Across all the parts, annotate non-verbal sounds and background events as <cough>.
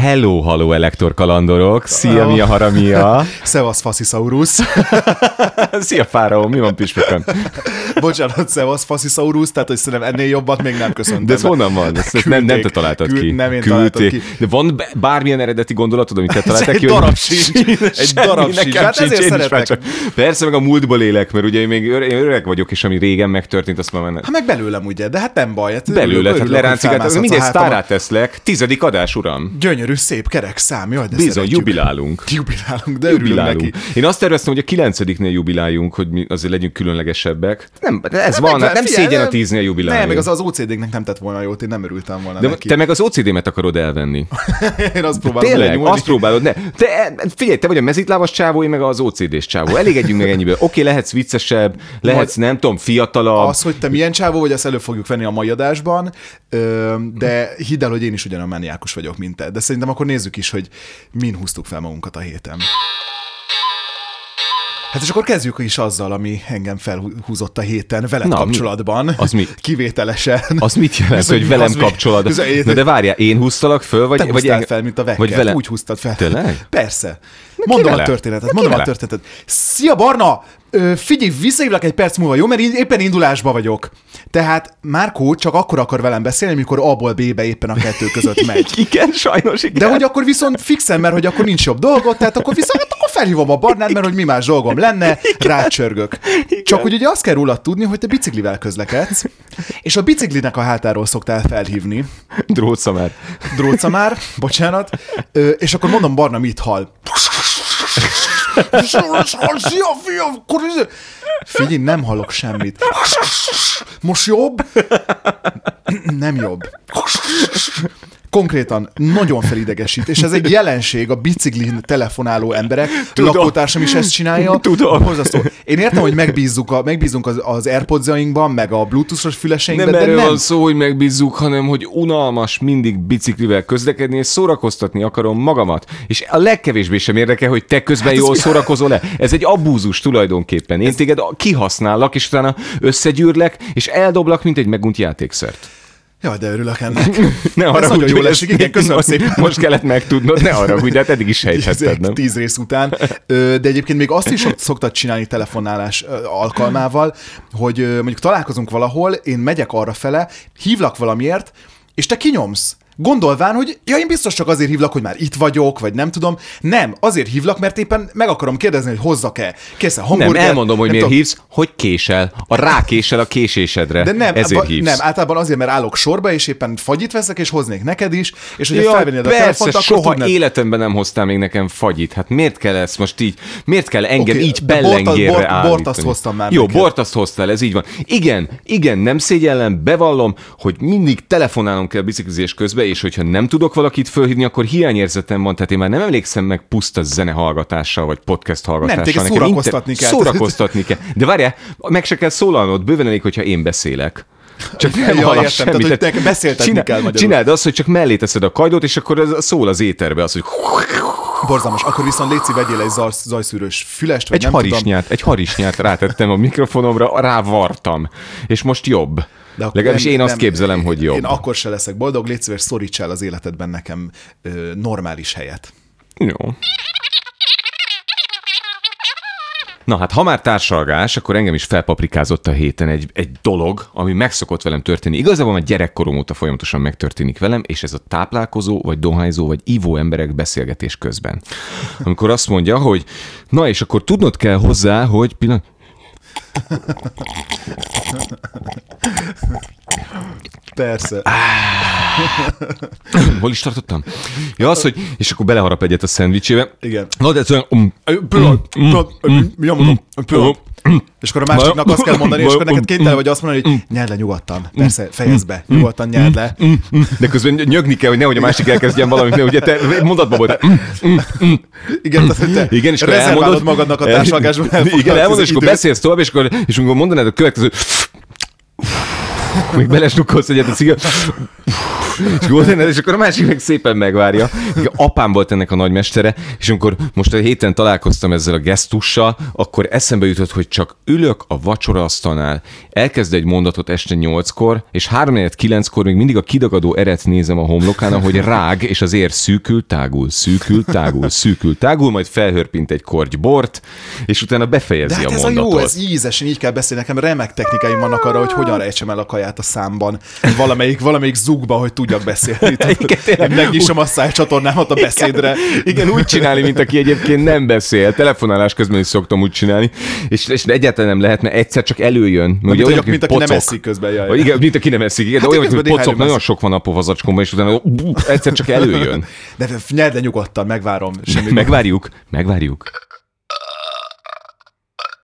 Hello, haló elektor kalandorok! Szia, mi a haramia! <laughs> Szevasz, Faszisaurus! <laughs> Szia, Fáraó, mi van pispökön? <laughs> Bocsánat, Szevasz, Faszisaurus, tehát hogy szerintem ennél jobbat még nem köszöntem. De ez honnan van? Ezt, ezt nem, nem te találtad Küld- ki. Nem én Küldték. találtam ki. De van bármilyen eredeti gondolatod, amit te találtál egy ki? hogy- darab sincs. Egy darab sincs. Hát ezért szeretek. csak- Persze, meg a múltból élek, mert ugye én még én öreg vagyok, és ami régen megtörtént, azt már Hát meg belőlem ugye, de hát nem baj. Hát belőle, tehát a hátamon. sztárát teszlek. Tizedik adás, uram. Gyönyörű, szép, kerek szám, jaj, de Bizony, szeretjük. jubilálunk. Jubilálunk, de Jubilálunk. neki. Én azt terveztem, hogy a kilencediknél jubiláljunk, hogy mi azért legyünk különlegesebbek. Nem, ez van, Meg- hát nem figyelj, szégyen a nem- tíznél jubilálni. Nem, meg az az OCD-nek nem tett volna jót, én nem örültem volna de neki. te meg az OCD-met akarod elvenni. <laughs> Én azt próbálom Tényleg, lenyúlni. azt próbálod, ne. Te, figyelj, te vagy a mezitlábas csávó, én meg az OCD-s csávó. Elégedjünk meg ennyiből. Oké, lehetsz viccesebb, lehetsz, nem tudom, fiatalabb. Az, hogy te milyen csávó vagy, azt elő fogjuk venni a mai adásban, de hidd el, hogy én is ugyan a maniákus vagyok, mint te. De szerintem akkor nézzük is, hogy min húztuk fel magunkat a héten. Hát és akkor kezdjük is azzal, ami engem felhúzott a héten veled Na, mi- kapcsolatban. az mi? <laughs> Kivételesen. Az mit jelent, hogy velem mi? Ez- Na de várjál, én húztalak föl, vagy... Te vagy engem- fel, mint a vekker. Vagy vele... Úgy húztad fel. Tényleg? Persze. Mondom vele? a történetet, ki mondom a történetet. Szia Barna! Ö, figyelj, visszahívlak egy perc múlva, jó? Mert én éppen indulásba vagyok. Tehát Márkó csak akkor akar velem beszélni, amikor A-ból B-be éppen a kettő között <laughs> megy. Igen, sajnos, igen. De hogy akkor viszont fixen, mert hogy akkor nincs jobb dolgot, tehát akkor viszont hát akkor felhívom a Barnát, mert hogy mi más dolgom lenne, rácsörgök. Csak hogy ugye azt kell rólad tudni, hogy te biciklivel közlekedsz, és a biciklinek a hátáról szoktál felhívni. Dróca már, bocsánat, Ö, és akkor mondom, Barna mit hall. Szia, fiam, akkor izé- Figyelj, nem hallok semmit. Most jobb? Nem jobb. Konkrétan nagyon felidegesít, és ez egy jelenség a biciklin telefonáló emberek. Tudom. Lakótársam is ezt csinálja. Tudom. Borzasztó. Én értem, hogy megbízzuk, a, megbízunk az, az AirPods-ainkban, meg a Bluetooth-os füleseinkben, Nem de erről nem. van szó, hogy megbízzuk, hanem hogy unalmas mindig biciklivel közlekedni, és szórakoztatni akarom magamat. És a legkevésbé sem érdekel, hogy te közben Hát ez jól mi- szórakozol-e. Ez egy abúzus tulajdonképpen. Én téged kihasznállak, és utána összegyűrlek, és eldoblak, mint egy megunt játékszert. Jaj, de örülök ennek. <laughs> Ne Ez arra, nagyon jól esik, igen, köszönöm szépen. Most kellett megtudnod, ne arra, hogy hát eddig is sejthetted, nem? tíz rész után. De egyébként még azt is szok- szoktad csinálni telefonálás alkalmával, hogy mondjuk találkozunk valahol, én megyek arra fele, hívlak valamiért, és te kinyomsz. Gondolván, hogy ja, én biztos csak azért hívlak, hogy már itt vagyok, vagy nem tudom. Nem, azért hívlak, mert éppen meg akarom kérdezni, hogy hozzak-e. Készen Nem, hamburger. elmondom, hogy nem miért tudom. hívsz, hogy késel. A rákésel a késésedre. De nem, Ezért hívsz. nem, általában azért, mert állok sorba, és éppen fagyit veszek, és hoznék neked is, és hogyha Ja, felvennéd a persze, telefont, akkor soha tudnád- életemben nem hoztál még nekem fagyit. Hát miért kell ezt most így, miért kell engem Oké, így bort- pellengérre bort- állítani? bort azt hoztam már Jó, neked. bort azt hoztál, ez így van. Igen, igen, nem szégyellem, bevallom, hogy mindig telefonálnom kell biciklizés közben, és hogyha nem tudok valakit fölhívni, akkor hiányérzetem van, tehát én már nem emlékszem meg puszta zenehallgatással, vagy podcast hallgatással. téged Nekem szórakoztatni kell. Szórakoztatni kell. De várjál, meg se kell szólalnod, bőven elég, hogyha én beszélek. Csak nem Ja, hallasz értem, tehát, semmit. hogy neked beszéltetni Csinál- kell magyarul. Csináld azt, hogy csak mellé teszed a kajdót, és akkor ez szól az éterbe az, hogy Borzalmas. Akkor viszont Léci, vegyél egy zaj, zajszűrős fülest, vagy egy nem tudom. harisnyát, egy harisnyát rátettem a mikrofonomra, rávartam. És most jobb. De akkor Legalábbis nem- én azt nem- képzelem, hogy jobb. Én akkor se leszek boldog, légy szíves, szoríts el az életedben nekem ö, normális helyet. Jó. Na hát, ha már társalgás, akkor engem is felpaprikázott a héten egy, egy dolog, ami megszokott velem történni. Igazából már gyerekkorom óta folyamatosan megtörténik velem, és ez a táplálkozó, vagy dohányzó, vagy ivó emberek beszélgetés közben. Amikor azt mondja, hogy na és akkor tudnod kell hozzá, hogy pillanat... Persze. Hol is tartottam? Ja, az, hogy, és akkor beleharap egyet a szendvicsébe. Igen. Na, de ez olyan, um, És akkor a másiknak azt kell mondani, és akkor neked kénytelen vagy azt mondani, hogy nyerd le nyugodtan. Persze, fejezd be, nyugodtan nyerd le. de közben nyögni kell, hogy nehogy a másik elkezdjen valamit, mert ugye te mondatban volt. Igen, tehát hogy te Igen, és akkor elmondod, magadnak a társalgásban. <laughs> Igen, elmondod, és akkor beszélsz tovább, és akkor, és amikor mondanád a következő, még belesnukkolsz egyet a cigar, és gondolnád, és akkor a másik meg szépen megvárja. Apám volt ennek a nagymestere, és amikor most a héten találkoztam ezzel a gesztussal, akkor eszembe jutott, hogy csak ülök a vacsoraasztalnál, elkezd egy mondatot este nyolckor, és három kilenckor még mindig a kidagadó eret nézem a homlokán, ahogy rág, és az ér szűkül, tágul, szűkül, tágul, szűkül, tágul, majd felhörpint egy korty bort, és utána De befejezi hát a ez a mondatot. jó, ez ízesen, így kell beszélni. Nekem remek technikáim vannak arra, hogy hogyan rejtsem el a kaját a számban. Valamelyik, valamelyik zugba, hogy tudjak beszélni. <laughs> Igen, megnyissam a szájcsatornámat a beszédre. Igen, úgy csinálni, mint aki egyébként nem beszél. Telefonálás közben is szoktam úgy csinálni, és, és egyáltalán nem lehet, mert egyszer csak előjön. Mert Mint, olyan, mint aki nem pocok. eszik közben. Jaj, Igen, mint aki nem eszik, igen, Hát de olyan, néhány pocok, nem nagyon sok van a povazacskomban, és utána egyszer csak előjön. De nyerd le nyugodtan, megvárom. Semmi Megvárjuk, megvárjuk.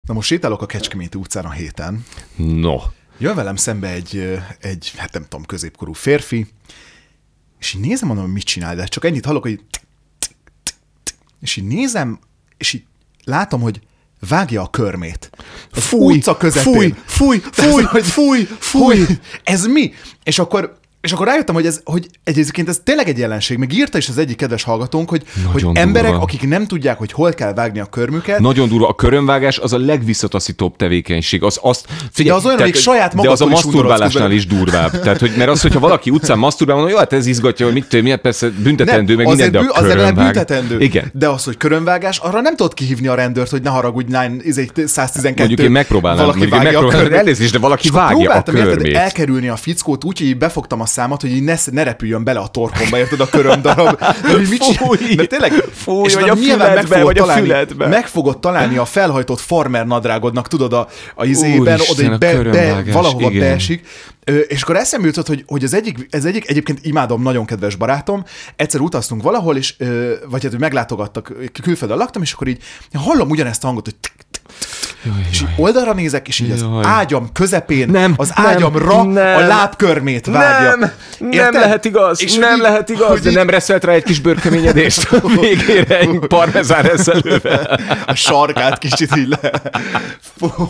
Na most sétálok a Kecskeméti utcán a héten. No. Jön velem szembe egy, egy, hát nem tudom, középkorú férfi, és így nézem, mondom, hogy mit csinál, de csak ennyit hallok, hogy és így nézem, és így látom, hogy vágja a körmét. Fúj, utca közepén. fúj, fúj, fúj, fúj, fúj. hogy Ez mi? És akkor és akkor rájöttem, hogy ez, hogy egyébként ez tényleg egy jelenség. Meg írta is az egyik kedves hallgatónk, hogy, hogy durva. emberek, akik nem tudják, hogy hol kell vágni a körmüket, Nagyon durva. A körömvágás az a legvisszataszítóbb tevékenység. Az, azt, figyelj, De az olyan, amíg saját De az a masturbálásnál is durvább. Tehát, hogy, mert az, hogyha valaki utcán masturbál, mondja, jó, hát ez izgatja, hogy mit miért persze büntetendő, meg minden, de a bű- legalább körömvág. büntetendő. Igen. De az, hogy körönvágás, arra nem tudod kihívni a rendőrt, hogy ne haragudj, nine, izé, 112. Mondjuk én megpróbálnám, valaki mondjuk én megpróbálnám, elnézést, de valaki vágja a körmét. elkerülni a fickót úgy, hogy befogtam a számat, hogy így ne, ne repüljön bele a torkomba, érted, a köröm darab. De, hogy mit Fúj. de tényleg, Fúj, és vagy a nyilván meg fogod vagy a találni, füledbe. meg fogod találni a felhajtott farmer nadrágodnak, tudod, a, a izében, Úristen, oda a be, be, valahova igen. beesik, és akkor eszembe jutott, hogy, hogy az egyik, ez egyik, egyébként imádom, nagyon kedves barátom, egyszer utaztunk valahol, és, vagy hát, hogy meglátogattak, külföldön laktam, és akkor így hallom ugyanezt a hangot, hogy Jaj, és így oldalra nézek, és így az Jaj. ágyam közepén, Nem, az nem, ágyamra nem. a lábkörmét vágja. Nem, nem Érted? lehet igaz, És nem így- lehet igaz, hogy de így nem reszelt rá egy kis bőrkeményedést a <laughs> végére egy parmezán reszelővel. A sarkát kicsit így le.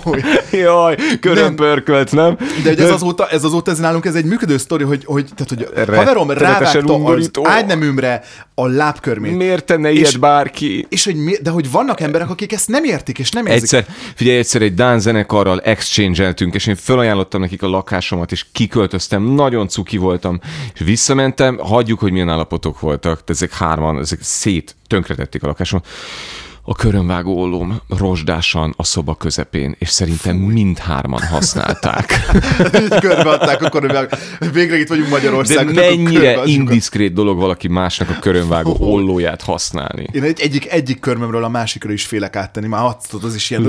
Fúj. Jaj, körömpörkölt, nem? De hogy ez azóta, ez azóta ez nálunk ez egy működő sztori, hogy, hogy, tehát, hogy Rettenetesen haverom rávágta az undorító. ágyneműmre a lábkörmét. Miért tenne És- ilyet bárki? És hogy de hogy vannak emberek, akik ezt nem értik, és nem érzik. Egyszer, figyelj, egyszer egy Dán zenekarral exchange-eltünk, és én felajánlottam nekik a lakásomat, és kiköltöztem, nagyon cuki voltam, és visszamentem, hagyjuk, hogy milyen állapotok voltak, de ezek hárman, ezek szét tönkretették a lakásomat. A körönvágó ollóm rozsdásan a szoba közepén, és szerintem mindhárman használták. <laughs> így körbeadták, akkor hogy végre itt vagyunk De Magyarországon. akkor mennyire a- indiszkrét dolog valaki másnak a körönvágó ollóját használni. Én egy, egyik, egyik körmömről a másikra is félek áttenni, már tudod, az is ilyen...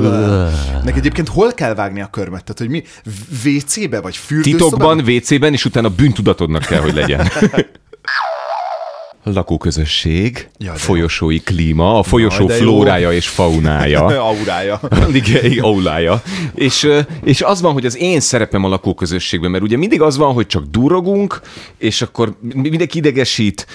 Neki egyébként hol kell vágni a körmet? Tehát, hogy mi? WC-be vagy fürdőszobában? Titokban, WC-ben, és utána bűntudatodnak kell, hogy legyen. <laughs> Lakóközösség, Ja, de folyosói klíma, a folyosó de jó. flórája és faunája. <laughs> Aurája. <laughs> Igen, aulája. És, és az van, hogy az én szerepem a lakóközösségben, mert ugye mindig az van, hogy csak durogunk, és akkor mi- mindenki idegesít,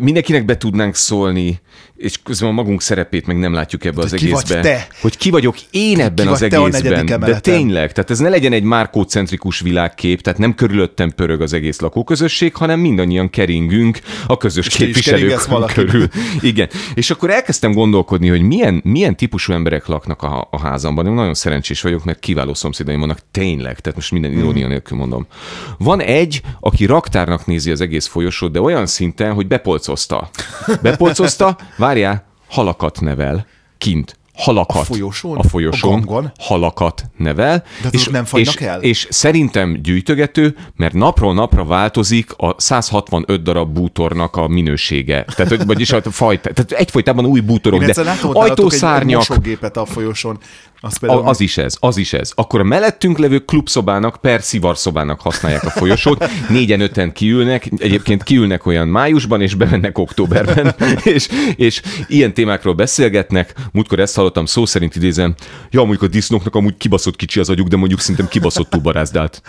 mindenkinek be tudnánk szólni, és közben a magunk szerepét meg nem látjuk ebbe az ki vagy egészbe. te? Hogy ki vagyok én ebben az vagy te a egészben. De tényleg, tehát ez ne legyen egy márkócentrikus világkép, tehát nem körülöttem pörög az egész lakóközösség, hanem mindannyian keringünk a közös És képviselők <laughs> körül. Igen. És akkor elkezdtem gondolkodni, hogy milyen, milyen típusú emberek laknak a, a házamban. Én nagyon szerencsés vagyok, mert kiváló szomszédaim vannak tényleg, tehát most minden irónia nélkül mondom. Van egy, aki raktárnak nézi az egész folyosót, de olyan szinten, hogy bepolcozta. Bepolcozta, várjál, halakat nevel kint halakat. A folyosón? A folyosón. A gangon? halakat nevel. De azok nem fagynak és, el? És szerintem gyűjtögető, mert napról napra változik a 165 darab bútornak a minősége. Tehát, vagyis a fajta. Tehát egyfolytában új bútorok, Én de ott nálatok egy, egy ajtószárnyak, a folyosón. Azt a, az is ez, az is ez. Akkor a mellettünk levő klubszobának per szivarszobának használják a folyosót. Négyen, öten kiülnek, egyébként kiülnek olyan májusban, és bemennek októberben, <laughs> és, és ilyen témákról beszélgetnek. Múltkor ezt hallottam, szó szerint idézem, ja, mondjuk a disznóknak amúgy kibaszott kicsi az agyuk, de mondjuk szerintem kibaszottul barázdált.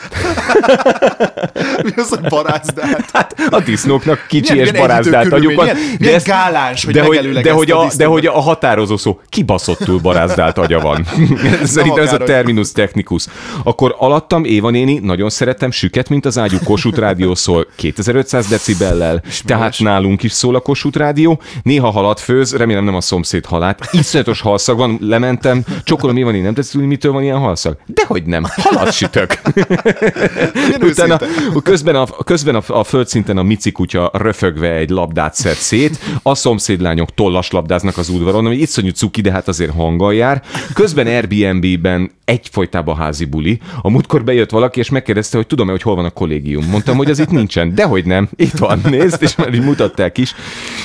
<laughs> mi az a barázdát? Hát a disznóknak kicsi Milyen- és milyen barázdált agyuk van. milyen- gáláns, hogy de hogy, de, hogy a a, de hogy a határozó szó, kibaszottul barázdált agya van. <laughs> Szerintem ez a terminus technicus. Akkor alattam Éva néni, nagyon szeretem, süket, mint az ágyú, Kossuth Rádió szól 2500 decibellel, tehát nálunk is szól a Kossuth Rádió. Néha halat főz, remélem nem a szomszéd halát. Iszonyatos halszag van, lementem, csokolom Éva néni, nem tetszik, hogy mitől van ilyen halszag? Dehogy nem, halat sütök. <laughs> Utána közben, a, közben a, a földszinten a Mici kutya röfögve egy labdát szed szét, a szomszédlányok tollas labdáznak az udvaron, ami iszonyú cuki, de hát azért hanggal jár. Közben Airbnb-ben egyfolytában házi buli. A múltkor bejött valaki, és megkérdezte, hogy tudom-e, hogy hol van a kollégium. Mondtam, hogy az itt nincsen. Dehogy nem. Itt van, nézd, és már így mutatták is.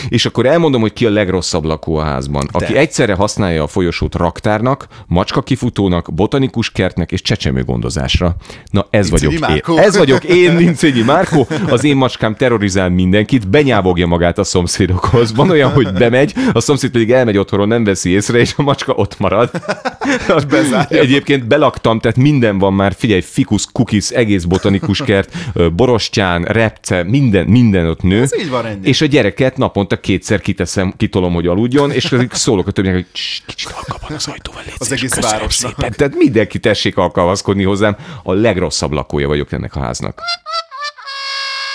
És akkor elmondom, hogy ki a legrosszabb lakó a házban. Aki egyszerre használja a folyosót raktárnak, macska kifutónak, botanikus kertnek és csecsemő gondozásra. Na ez Vincényi vagyok én. Márkó. Ez vagyok én, <laughs> Vincényi Márkó. Az én macskám terrorizál mindenkit, benyávogja magát a szomszédokhoz. Van olyan, hogy bemegy, a szomszéd pedig elmegy otthonról, nem veszi észre, és a macska ott marad. <laughs> Egyébként belaktam, tehát minden van már, figyelj, fikus, kukis, egész botanikus kert, borostyán, repce, minden, minden ott nő. Ez így van, ennyi. És a gyereket naponta kétszer kiteszem, kitolom, hogy aludjon, és <laughs> szólok a többinek, hogy "Cs, kicsit halkabban az ajtóval légy Az egész városnak. szépen. Tehát mindenki tessék alkalmazkodni hozzám. A legrosszabb lakója vagyok ennek a háznak.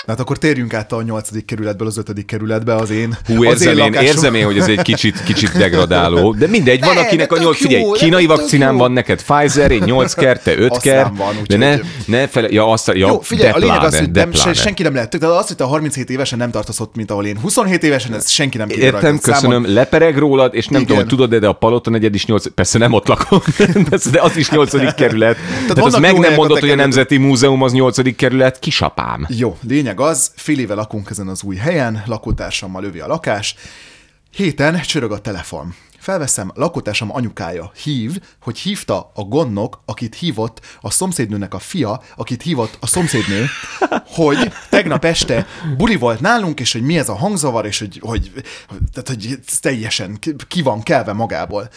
Na hát akkor térjünk át a nyolcadik kerületből az ötödik kerületbe az én Hú, az érzem én, érzem én, hogy ez egy kicsit, kicsit <laughs> degradáló, de mindegy, van Ne, akinek a nyolc, figyelj, jó, kínai vakcinám jó. van neked, Pfizer, én 8 kert, te 5 Azt kert, van, de ne, ne fele, ja, azt, ja, Jó, figyelj, de a lényeg az, hogy nem, se, pláne. senki nem lehet. Tehát az, hogy te 37 évesen nem tartasz ott, mint ahol én 27 évesen, ez senki nem tudja Értem, rajtad számon. köszönöm, lepereg rólad, és nem Igen. tudom, hogy tudod, de a Palota negyed is 8, persze nem ott lakom, <laughs> de az is 8. kerület. Tehát, az vannak meg nem mondod, hogy a Nemzeti Múzeum az 8. kerület, kisapám. Jó, lényeg az, fél éve lakunk ezen az új helyen, lakótársammal lövi a lakás. Héten csörög a telefon. Felveszem, lakótársam anyukája hív, hogy hívta a gondnok, akit hívott a szomszédnőnek a fia, akit hívott a szomszédnő, hogy tegnap este buli volt nálunk, és hogy mi ez a hangzavar, és hogy, hogy, tehát, hogy teljesen ki- van kelve magából.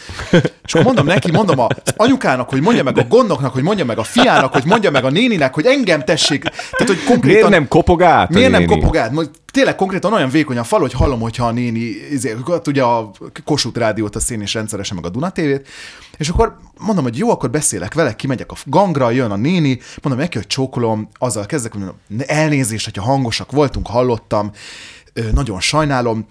És akkor mondom neki, mondom az anyukának, hogy mondja meg a gondnoknak, hogy mondja meg a fiának, hogy mondja meg a néninek, hogy engem tessék, tehát hogy konkrétan... Miért nem kopog át? a Miért nem néni? kopog át? Tényleg konkrétan olyan vékony a fal, hogy hallom, hogyha a néni, izé, hát ugye a Kossuth rádiót, a szén és rendszeresen, meg a Duna TV-t, és akkor mondom, hogy jó, akkor beszélek vele, kimegyek a gangra, jön a néni, mondom neki, hogy csókolom, azzal kezdek, mondom, "Ne- elnézést, hogyha hangosak voltunk, hallottam, nagyon sajnálom,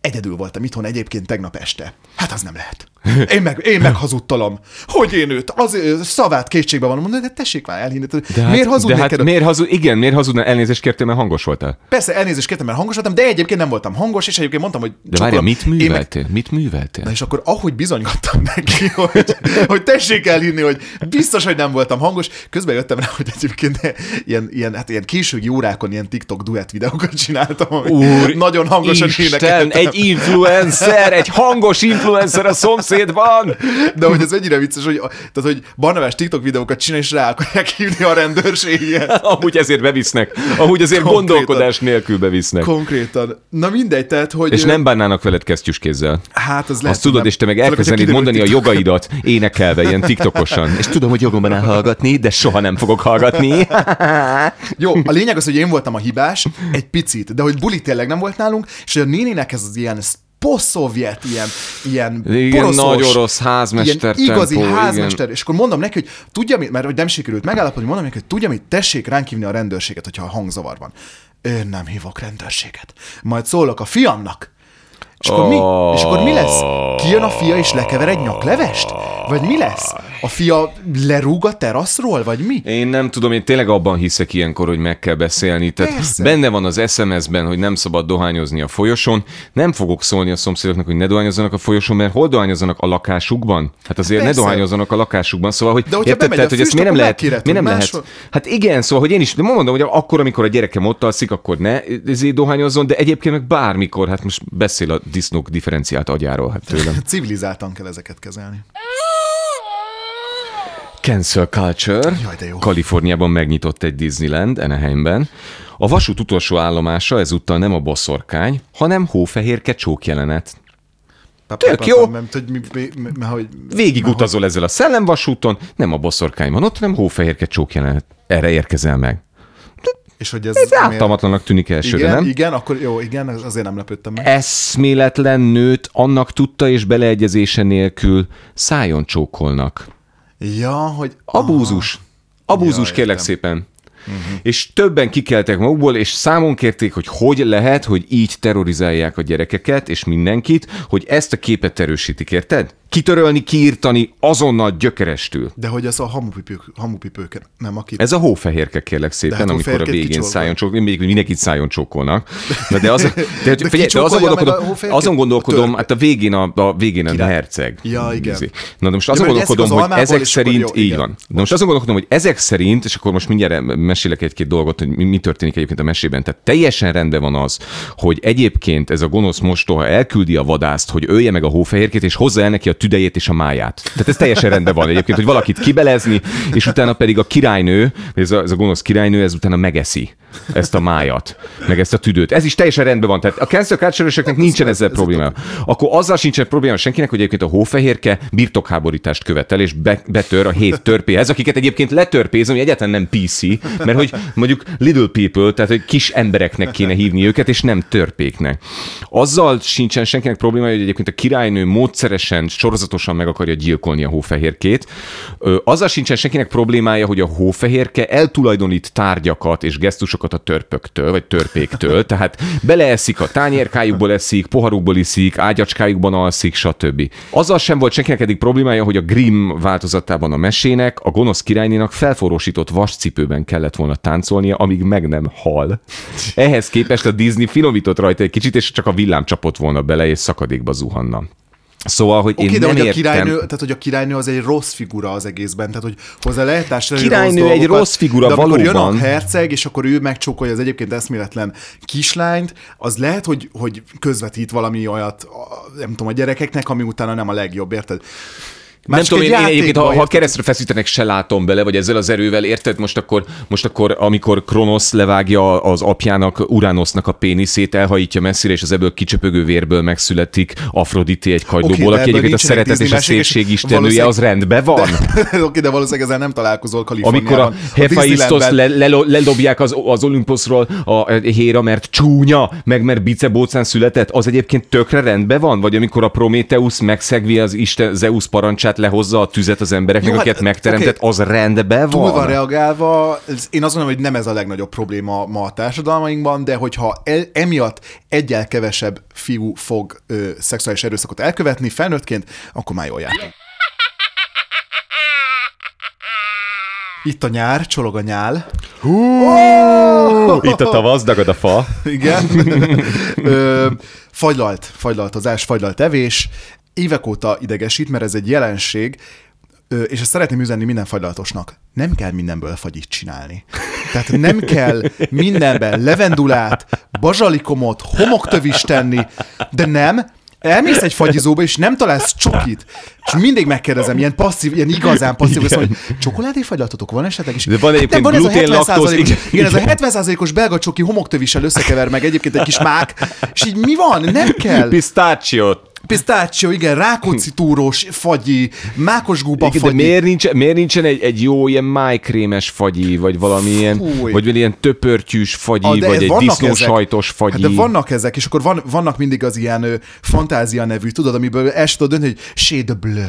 egyedül voltam itthon egyébként tegnap este. Hát az nem lehet. Én meg, én meg hazudtalom. Hogy én őt? Az szavát kétségbe van. Mondom, de tessék már elhinni. De hát, miért hazudnék? de hát miért hazud, igen, miért hazudna? Elnézést kértél, mert hangos voltál. Persze elnézést kértem, mert hangos voltam, de egyébként nem voltam hangos, és egyébként mondtam, hogy De várjál, mit Én meg- műveltél? Mit műveltél? Na és akkor ahogy bizonygattam neki, <laughs> hogy, hogy tessék elhinni, hogy biztos, hogy nem voltam hangos, közben jöttem rá, hogy egyébként ilyen, ilyen, hát ilyen késői órákon ilyen TikTok duett videókat csináltam, Úr, nagyon hangosan Isten, énekeltem. egy influencer, egy hangos influencer a <laughs> szomszédban. De hogy ez ennyire vicces, hogy, tehát, hogy Barnabás TikTok videókat csinál, és rá akarják hívni a rendőrséget. <laughs> Amúgy ezért bevisznek. Amúgy azért Konkrétan. gondolkodás nélkül bevisznek. Konkrétan. Na mindegy, tehát, hogy... És nem bánnának veled kesztyűs kézzel. Hát az lehet, Azt tudod, hogy és te meg elkezdenéd mondani a hogy jogaidat énekelve, ilyen tiktokosan. <laughs> És tudom, hogy jogomban áll hallgatni, de soha nem fogok hallgatni. <laughs> Jó, a lényeg az, hogy én voltam a hibás, egy picit, de hogy buli tényleg nem volt nálunk, és a néninek ez az ilyen poszovjet, ilyen, ilyen Igen, poroszos, nagyon rossz házmester ilyen igazi tempó, házmester, és akkor mondom neki, hogy tudja mert hogy nem sikerült megállapodni, mondom neki, hogy tudja mit, tessék ránk hívni a rendőrséget, hogyha a hangzavar van. Én nem hívok rendőrséget. Majd szólok a fiamnak. És akkor mi? És akkor mi lesz? kijön a fia és lekever egy nyaklevest? Vagy mi lesz? A fia lerúg a teraszról, vagy mi? Én nem tudom, én tényleg abban hiszek ilyenkor, hogy meg kell beszélni. Tehát Persze. benne van az SMS-ben, hogy nem szabad dohányozni a folyosón. Nem fogok szólni a szomszédoknak, hogy ne dohányozzanak a folyosón, mert hol dohányozzanak a lakásukban? Hát azért ne Persze. dohányozzanak a lakásukban. Szóval, hogy De érted, tehát, hogy ezt miért nem lehet, miért megkiretünk nem lehet. Hát igen, szóval, hogy én is de mondom, hogy akkor, amikor a gyerekem ott alszik, akkor ne ezért dohányozzon, de egyébként meg bármikor, hát most beszél a disznók differenciált agyáról, hát tőlem. <laughs> Civilizáltan kell ezeket kezelni. Cancel Culture Jaj, de jó. Kaliforniában megnyitott egy Disneyland Anaheimben. A vasút utolsó állomása ezúttal nem a boszorkány, hanem hófehérke csókjelenet. Tök jó. Végig utazol ezzel a szellemvasúton, nem a boszorkány van ott, hanem hófehérke csókjelenet. Erre érkezel meg. És hogy ez, Ez miért- ártalmatlanak tűnik elsőre, Igen, nem? igen, akkor jó, igen, az- azért nem lepődtem meg. Eszméletlen nőt annak tudta és beleegyezése nélkül szájon csókolnak. Ja, hogy... Abúzus. Abúzus, Ja, kérlek értem. szépen. Uh-huh. És többen kikeltek magukból, és számon kérték, hogy hogy lehet, hogy így terrorizálják a gyerekeket és mindenkit, hogy ezt a képet erősítik, érted? Kitörölni, kiírtani, azonnal gyökerestül. De hogy az a hamupipők, hamupipők nem aki... Ez a hófehérke, kérlek szépen, hát amikor a végén szájon csókolnak, még mindenkit szájon csókolnak. Na de, az, <laughs> de, de, figyelj, de azon gondolkodom, azon gondolkodom A törpe. hát a végén a, a, végén a Király. herceg. Ja, igen. Izé. Na de most Ja, azon eszik gondolkodom, hogy ezek szerint jó, így van. De most azon gondolkodom, hogy ezek szerint, és akkor most mindjárt mesélek egy-két dolgot, hogy mi, történik egyébként a mesében. Tehát teljesen rendben van az, hogy egyébként ez a gonosz mostoha elküldi a vadászt, hogy ölje meg a hófehérkét, és hozza el neki a tüdejét és a máját. Tehát ez teljesen rendben van egyébként, hogy valakit kibelezni, és utána pedig a királynő, ez a, ez a gonosz királynő, ez utána megeszi ezt a májat, meg ezt a tüdőt. Ez is teljesen rendben van. Tehát a cancel culture nincsen ezzel probléma. Akkor azzal sincsen probléma senkinek, hogy egyébként a hófehérke birtokháborítást követel, és be, betör a hét törpéhez, akiket egyébként letörpéz, ami egyáltalán nem PC, mert hogy mondjuk little people, tehát hogy kis embereknek kéne hívni őket, és nem törpéknek. Azzal sincsen senkinek probléma, hogy egyébként a királynő módszeresen, sorozatosan meg akarja gyilkolni a hófehérkét. Azzal sincsen senkinek problémája, hogy a hófehérke eltulajdonít tárgyakat és gesztusokat a törpöktől, vagy törpéktől, <laughs> tehát beleeszik a tányérkájukból eszik, poharukból iszik, ágyacskájukban alszik, stb. Azzal sem volt senkinek eddig problémája, hogy a Grimm változatában a mesének a gonosz királynénak felforrósított vascipőben kellett volna táncolnia, amíg meg nem hal. Ehhez képest a Disney finomított rajta egy kicsit, és csak a villám csapott volna bele, és szakadékba zuhanna. Szóval, hogy én Oké, de nem hogy a királynő, tehát hogy a királynő az egy rossz figura az egészben, tehát hogy hozzá lehet társítani Királynő rossz egy rossz figura, de amikor jön valóban. a herceg, és akkor ő megcsókolja az egyébként eszméletlen kislányt, az lehet, hogy, hogy közvetít valami olyat, nem tudom, a gyerekeknek, ami utána nem a legjobb, érted? Nem Másik tudom, én, én egyébként, ha, ha keresztre feszítenek, se látom bele, vagy ezzel az erővel, érted? Most akkor, most akkor amikor Kronosz levágja az apjának, Uránosznak a péniszét, elhajítja messzire, és az ebből kicsöpögő vérből megszületik Afrodité egy kagylóból, de aki egyébként a szeretet és a szépség valószínűleg- az rendben van. <laughs> Oké, de valószínűleg ezzel nem találkozol Kaliforniában. Amikor a Hephaistos le, le, ledobják az, az Olympusról a Héra, mert csúnya, meg mert bicebócán született, az egyébként tökre rendben van? Vagy amikor a Prometheus megszegvi az Isten Zeus parancsát, lehozza a tüzet az embereknek, Jó, hát, akiket megteremtett, oké. az rendben Túl van? van reagálva, én azt gondolom, hogy nem ez a legnagyobb probléma ma a társadalmainkban, de hogyha el, emiatt egyel kevesebb fiú fog ö, szexuális erőszakot elkövetni felnőttként, akkor már jól jártunk. Itt a nyár, csolog a nyál. Itt a tavasz, dagad a fa. Igen. <laughs> Ö, fagylalt, fagylaltozás, fagylalt evés. Évek óta idegesít, mert ez egy jelenség, és ezt szeretném üzenni minden fagylaltosnak. Nem kell mindenből fagyit csinálni. Tehát nem kell mindenben levendulát, bazsalikomot, homoktövist tenni, de nem, elmész egy fagyizóba, és nem találsz csokit, és mindig megkérdezem, ilyen passzív, ilyen igazán passzív, azt mondom, hogy csokoládé fagylaltotok van esetleg? És De van hát egyébként nem, van ez a glutén, 70 laktóz, igen. igen, ez a 70%-os belga csoki homoktövissel összekever meg egyébként egy kis mák, és így mi van? Nem kell. Pistachiot. Pisztácsió, igen, rákóczi túrós fagyi, mákos gúba Igen, de fagyi. miért nincsen, miért nincsen egy, egy jó ilyen májkrémes fagyi, vagy valami ilyen, Fúj. vagy ilyen töpörtyűs fagyi, Ah, de vagy egy disznósajtos fagyi. Hát de vannak ezek, és akkor van, vannak mindig az ilyen ö, fantázia nevű, tudod, amiből el tudod dönteni, hogy Shade de Bleu.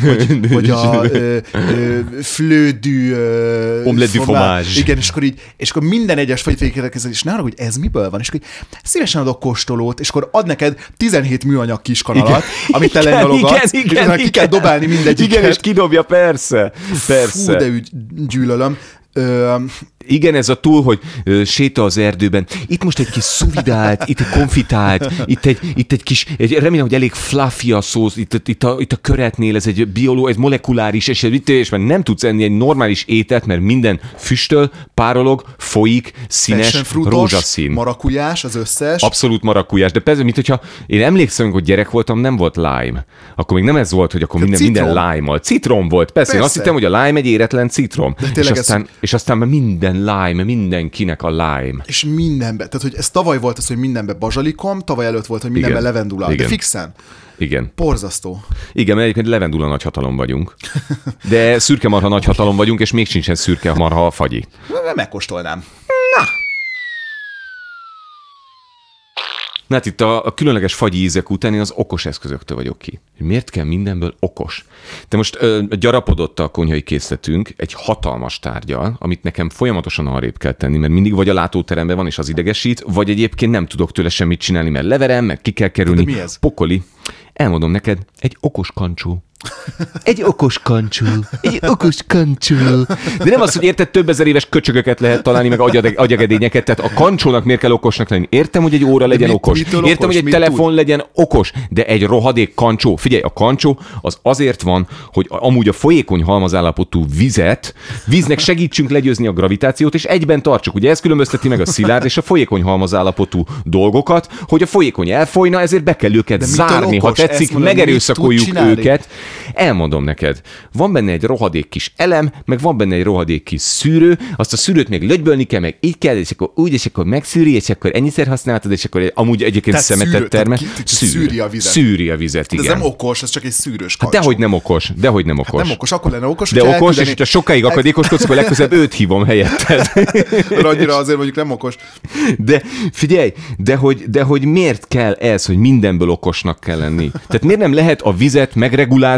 Hogy, <laughs> hogy a ö, ö, flődű ö, Omelette du formál- fromage. Igen, és akkor így, és akkor minden egyes fagyit végigkérdezel, és ne arra, hogy ez miből van, és akkor így, szívesen adok kóstolót, és akkor ad neked 17 műanyag kiskanalat, amit te lenyalogatsz, és utána ki kell dobálni mindegyiket. Igen, és kidobja, persze. Persze. Fú, de úgy gyűlölöm. Ö, Igen, ez a túl, hogy séta az erdőben. Itt most egy kis szuvidált, itt egy konfitált, itt egy, itt egy kis, egy, remélem, hogy elég fluffy a szósz, itt, itt, a, itt a köretnél ez egy bioló, ez molekuláris, és, és már nem tudsz enni egy normális ételt, mert minden füstöl, párolog, folyik, színes, rózsaszín. marakujás, az összes. Abszolút marakujás, de persze, mint hogyha én emlékszem, hogy gyerek voltam, nem volt lime. Akkor még nem ez volt, hogy akkor minden, citrom. minden lime Citrom volt, persze. Én azt Persze. hittem, hogy a lime egy éretlen citrom. És tényleg ez- aztán, és aztán már minden lime, mindenkinek a lime. És mindenbe. Tehát, hogy ez tavaly volt az, hogy mindenbe bazsalikom, tavaly előtt volt, hogy mindenbe Igen. levendula. De Igen. fixen. Igen. Porzasztó. Igen, mert egyébként levendula nagy hatalom vagyunk. De szürke marha nagy hatalom vagyunk, és még sincsen szürke marha a fagyi. Megkóstolnám. Na hát itt a, a különleges fagyi ízek után én az okos eszközöktől vagyok ki. Miért kell mindenből okos? De most ö, gyarapodott a konyhai készletünk egy hatalmas tárgyal, amit nekem folyamatosan arrébb kell tenni, mert mindig vagy a látóteremben van és az idegesít, vagy egyébként nem tudok tőle semmit csinálni, mert leverem, meg ki kell kerülni. De mi ez? Pokoli. Elmondom neked, egy okos kancsó. Egy okos kancsó. Egy okos kancsó. De nem az, hogy érted, több ezer éves köcsögöket lehet találni, meg agyad- agyagedényeket, tehát a kancsónak miért kell okosnak lenni? Értem, hogy egy óra legyen mit- okos. Értem, okos? hogy egy Mit telefon tud? legyen okos, de egy rohadék kancsó. Figyelj, a kancsó az azért van, hogy amúgy a folyékony halmazállapotú vizet, víznek segítsünk legyőzni a gravitációt, és egyben tartsuk. Ugye ez különbözteti meg a szilárd és a folyékony halmazállapotú dolgokat, hogy a folyékony elfolyna, ezért be kell őket De zárni, ha tetszik, megerőszakoljuk őket. Elmondom neked, van benne egy rohadék kis elem, meg van benne egy rohadék kis szűrő, azt a szűrőt még lögybölni kell, meg így kell, és akkor úgy, és akkor megszűri, és akkor ennyiszer használtad, és akkor amúgy egyébként Tehát szemetet szűrő- termel. tehát ki- szűri a vizet. Szűri a vizet, De ez igen. nem okos, ez csak egy szűrős Hát kancsó. dehogy nem okos, dehogy nem okos. Nem okos, akkor lenne okos, De okos, és elküldeni- hogyha sokáig akadékoskodsz, akkor legközelebb őt hívom helyetted. <laughs> Annyira azért mondjuk nem okos. De figyelj, de hogy, de hogy miért kell ez, hogy mindenből okosnak kell lenni? Tehát miért nem lehet a vizet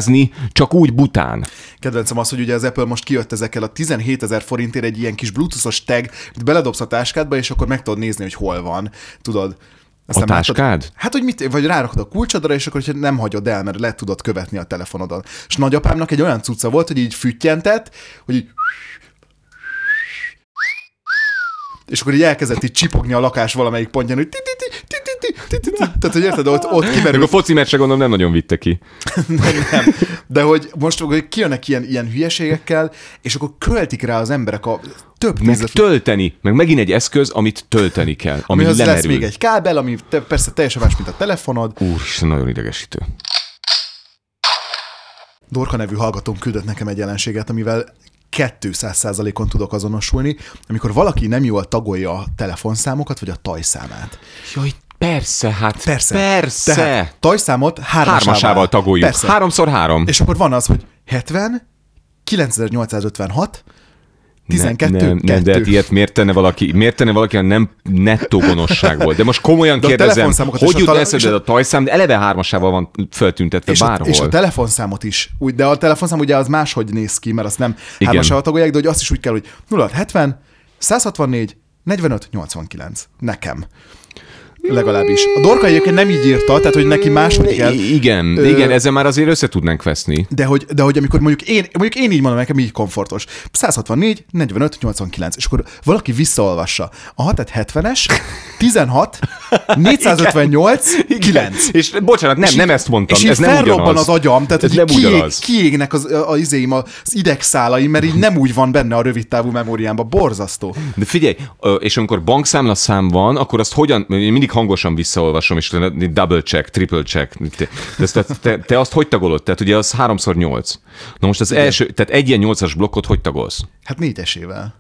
megregulázni csak úgy bután? Kedvencem az, hogy ugye az Apple most kijött ezekkel a 17 ezer forintért egy ilyen kis bluetoothos tag, beledobsz a táskádba, és akkor meg tudod nézni, hogy hol van. Tudod? Aztán A látod- táskád? Hát, hogy mit, vagy rárakod a kulcsodra, és akkor hogyha nem hagyod el, mert le tudod követni a telefonodon. És nagyapámnak egy olyan cucca volt, hogy így füttyentett, hogy így és akkor így elkezdett így csipogni a lakás valamelyik pontján, hogy ti ti ti ti Tehát, hogy érted, ott, ott kimerül a foci meccse gondolom nem nagyon vitte ki. <laughs> nem. De hogy most hogy kijönnek ilyen, ilyen hülyeségekkel, és akkor költik rá az emberek a több Meg tölteni, meg megint egy eszköz, amit tölteni kell, ami amihoz lesz lemerül. még egy kábel, ami te, persze teljesen más, mint a telefonod. Úristen, nagyon idegesítő. Dorka nevű hallgatón küldött nekem egy jelenséget, amivel 200%-on tudok azonosulni, amikor valaki nem jól tagolja a telefonszámokat, vagy a tajszámát. Jaj, persze, hát Persze. persze. Tehát tajszámot hármasával, Hármasával tagoljuk. Persze. Háromszor három. És akkor van az, hogy 70, 9856, 12, nem, nem, nem, de hát ilyet miért tenne valaki, miért tenne valaki, ha nem nettó gonoszságból. De most komolyan De a kérdezem, hogy a jut eszedbe a- a tajszám, de eleve hármasával van föltüntetve és a, bárhol. és a telefonszámot is. Úgy, de a telefonszám ugye az máshogy néz ki, mert azt nem Igen. hármasával tagolják, de hogy azt is úgy kell, hogy 0670 164 45 89. Nekem. Legalábbis. A Dorka egyébként nem így írta, tehát hogy neki máshogy kell. Igen, Ö, igen, ezzel már azért össze tudnánk veszni. De hogy, de hogy amikor mondjuk én, mondjuk én így mondom, nekem így komfortos. 164, 45, 89, és akkor valaki visszaolvassa. Aha, tehát 70-es, 16, 458, 9. És bocsánat, nem, És nem így- ezt mondtam, és így ez nem felrobban ugyanaz. az agyam, tehát ez hogy nem kiég, ugyanaz. kiégnek az, az izéim, az idegszálaim, mert így nem úgy van benne a rövidtávú memóriámban. Borzasztó. De figyelj, és amikor bankszámlaszám van, akkor azt hogyan, én mindig hangosan visszaolvasom, és double check, triple check. Te, de ezt, te, te, azt hogy tagolod? Tehát ugye az háromszor nyolc. Na most az első, tehát egy ilyen nyolcas blokkot hogy tagolsz? Hát négyesével.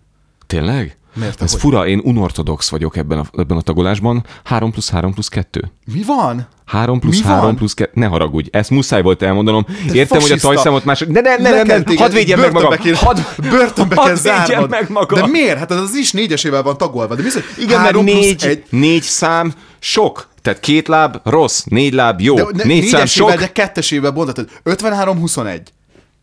Tényleg? Miért, Ez hogy? fura, én unortodox vagyok ebben a, ebben a tagolásban. 3 plusz 3 plusz 2. Mi van? 3 plusz Mi 3 van? plusz 2. Ne haragudj, ezt muszáj volt elmondanom. Értem, hogy a fasiszta. tajszámot más... Ne, ne, ne, kell ne, téged hadd védjem meg magam. börtönbe Kéne, Hadd, börtönbe hadd kell zárnod. meg magam. De miért? Hát az is négyesével van tagolva. De hogy Igen, mert három plusz négy, egy- négy szám sok. Tehát két láb rossz, négy láb jó. De ne, négy szám sok. de kettesével bontatod. 53-21.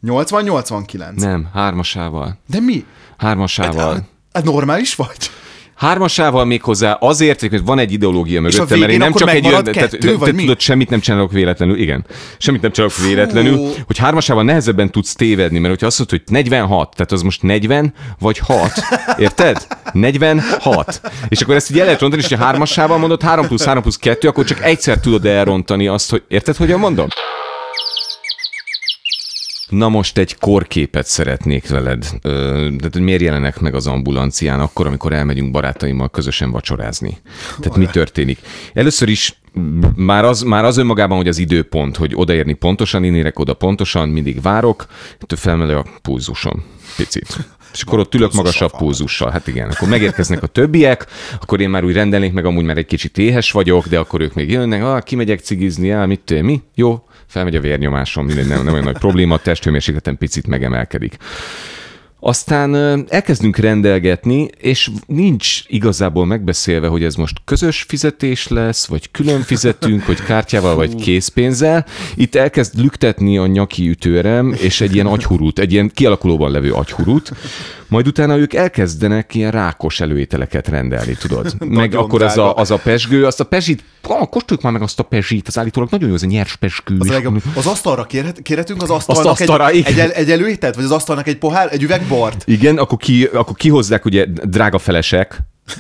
80-89. Nem, hármasával. De mi? Hármasával. Hát normális vagy? Hármasával még hozzá azért, mert van egy ideológia mögöttem, mert én nem csak egy olyan, tehát, kettő, te, vagy tudod, semmit nem csinálok véletlenül, igen. Semmit nem csinálok véletlenül, hogy hármasával nehezebben tudsz tévedni, mert hogyha azt mondod, hogy 46, tehát az most 40 vagy 6, érted? 46. És akkor ezt így el lehet rontani, és ha hármasával mondod 3 plusz 3 plusz 2, akkor csak egyszer tudod elrontani azt, hogy érted, hogyan mondom? Na most egy korképet szeretnék veled. Tehát hogy miért jelenek meg az ambulancián akkor, amikor elmegyünk barátaimmal közösen vacsorázni? Tehát mi történik? Először is már az, már az önmagában, hogy az időpont, hogy odaérni pontosan, én érek oda pontosan, mindig várok, ettől felmelő a pulzusom. Picit. És akkor ott ülök magasabb pulzussal. Hát igen, akkor megérkeznek a többiek, akkor én már úgy rendelnék meg, amúgy már egy kicsit éhes vagyok, de akkor ők még jönnek, ah, kimegyek cigizni, ah, mit tudom, mi? Jó, felmegy a vérnyomásom, mindegy, nem, nem olyan nagy probléma, a testhőmérsékletem picit megemelkedik. Aztán elkezdünk rendelgetni, és nincs igazából megbeszélve, hogy ez most közös fizetés lesz, vagy külön fizetünk, hogy kártyával, vagy készpénzzel. Itt elkezd lüktetni a nyaki ütőerem, és egy ilyen agyhurút, egy ilyen kialakulóban levő agyhurút, majd utána ők elkezdenek ilyen rákos előételeket rendelni, tudod. <laughs> Meg akkor az a, az a pesgő, azt a pezsit, ah, kóstoljuk már meg azt a pezsit, az állítólag nagyon jó, ez a nyers pesgő. Az, legjobb. az asztalra kérhet, kérhetünk az asztalnak asztalra, egy, igen. egy, egy előételt, vagy az asztalnak egy pohár, egy üveg bort? Igen, akkor, ki, akkor kihozzák ugye drága felesek,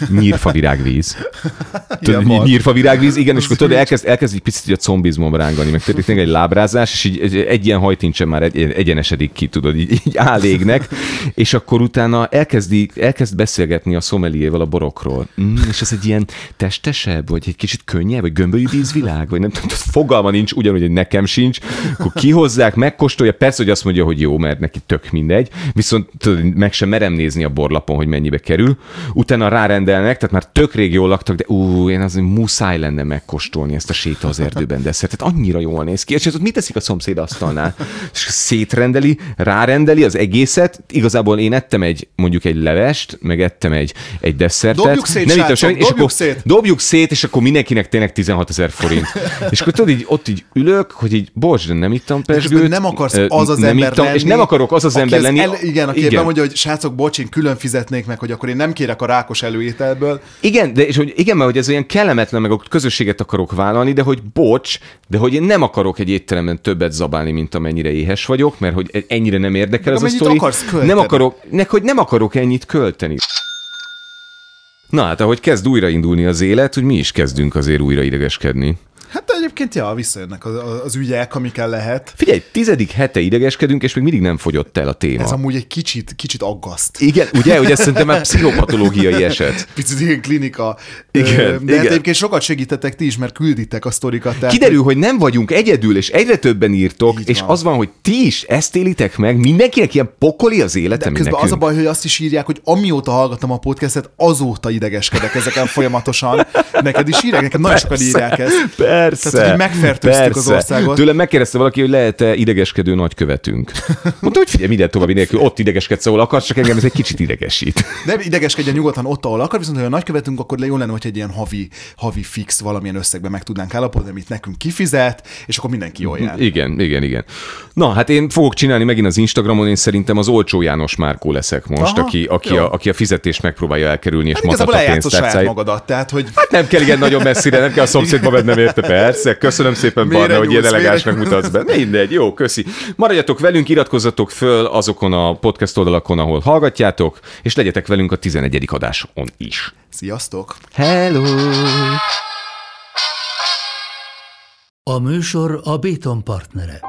nyírfa virágvíz. <laughs> Tudod, van. ny- nyírfa virágvíz, igen, és akkor tudod, elkezd, elkezd egy picit a combizmom rángani, meg történik egy lábrázás, és így egy, egy ilyen hajtincsen már egy, egyenesedik ki, tudod, így, így álégnek, <laughs> és akkor utána elkezdi, elkezd beszélgetni a szomeliével a borokról. Mm, és ez egy ilyen testesebb, vagy egy kicsit könnyebb, vagy gömbölyű vízvilág, vagy nem tudom, fogalma nincs, ugyanúgy, hogy nekem sincs. Akkor kihozzák, megkóstolja, persze, hogy azt mondja, hogy jó, mert neki tök mindegy, viszont tudod, meg sem merem nézni a borlapon, hogy mennyibe kerül. Utána rárendelnek, tehát már tök rég jól laktak, de ú, én azért muszáj lenne megkóstolni ezt a séta az erdőben desszert. Tehát annyira jól néz ki. És tudod, mit teszik a szomszéd asztalnál? És szétrendeli, rárendeli az egészet. Igazából én ettem egy, mondjuk egy levest, meg ettem egy, egy desszertet. Dobjuk szét, Nem srácok, és dobjuk akkor szét. dobjuk szét, és akkor mindenkinek tényleg 16 ezer forint. És akkor tudod, így, ott így ülök, hogy így, bocs, de nem ittam pesgőt. nem akarsz az az nem ember ittam, lenni, És nem akarok az az ember lenni. El, igen, aki igen. mondja, hogy srácok, bocs, én külön fizetnék meg, hogy akkor én nem kérek a rákos előételből. Igen, de és hogy igen, mert hogy ez olyan kellemetlen, meg a közösséget akarok vállalni, de hogy bocs, de hogy én nem akarok egy étteremben többet zabálni, mint amennyire éhes vagyok, mert hogy ennyire nem érdekel ez a sztori. Nem akarok, nek, hogy nem akarok ennyit költeni. Na hát, ahogy kezd újraindulni az élet, hogy mi is kezdünk azért újra idegeskedni. Hát egyébként, ja, visszajönnek az, az ügyek, amikkel lehet. Figyelj, tizedik hete idegeskedünk, és még mindig nem fogyott el a téma. Ez amúgy egy kicsit, kicsit aggaszt. Igen, ugye, hogy ez szerintem már <laughs> pszichopatológiai eset. Picit ilyen klinika. Igen, De hát igen. egyébként sokat segítettek ti is, mert külditek a sztorikat. Tehát Kiderül, hogy nem vagyunk egyedül, és egyre többen írtok, Így és van. az van, hogy ti is ezt élitek meg, mindenkinek ilyen pokoli az élete, De közben nekünk. az a baj, hogy azt is írják, hogy amióta hallgatom a podcastet, azóta idegeskedek ezeken folyamatosan. <laughs> Neked is írják, nekem nagyon sokan írják ezt. Persze. Tehát, hogy megfertőztük az országot. Tőlem megkérdezte valaki, hogy lehet-e idegeskedő nagykövetünk. Mondta, hogy figyelj, minden további nélkül, ott idegeskedsz, ahol akarsz, csak engem ez egy kicsit idegesít. Nem idegeskedjen nyugodtan ott, ahol akar, viszont ha a nagykövetünk, akkor jó lenne, hogy egy ilyen havi, havi fix valamilyen összegben meg tudnánk állapodni, amit nekünk kifizet, és akkor mindenki jól jár. Igen, igen, igen. Na, hát én fogok csinálni megint az Instagramon, én szerintem az olcsó János Márkó leszek most, Aha, aki, aki, jó. a, aki a fizetést megpróbálja elkerülni, és Hát matat a pénztárcáit. magadat, tehát hogy Hát nem kell igen nagyon messzire, nem kell a szomszédba vennem érte, persze. Köszönöm szépen, Barna, hogy ilyen elegánsnak mutatsz be. Mindegy, jó, köszi. Maradjatok velünk, iratkozzatok föl azokon a podcast oldalakon, ahol hallgatjátok, és legyetek velünk a 11. adáson is. sziasztok! Hello! A műsor a Béton partnere.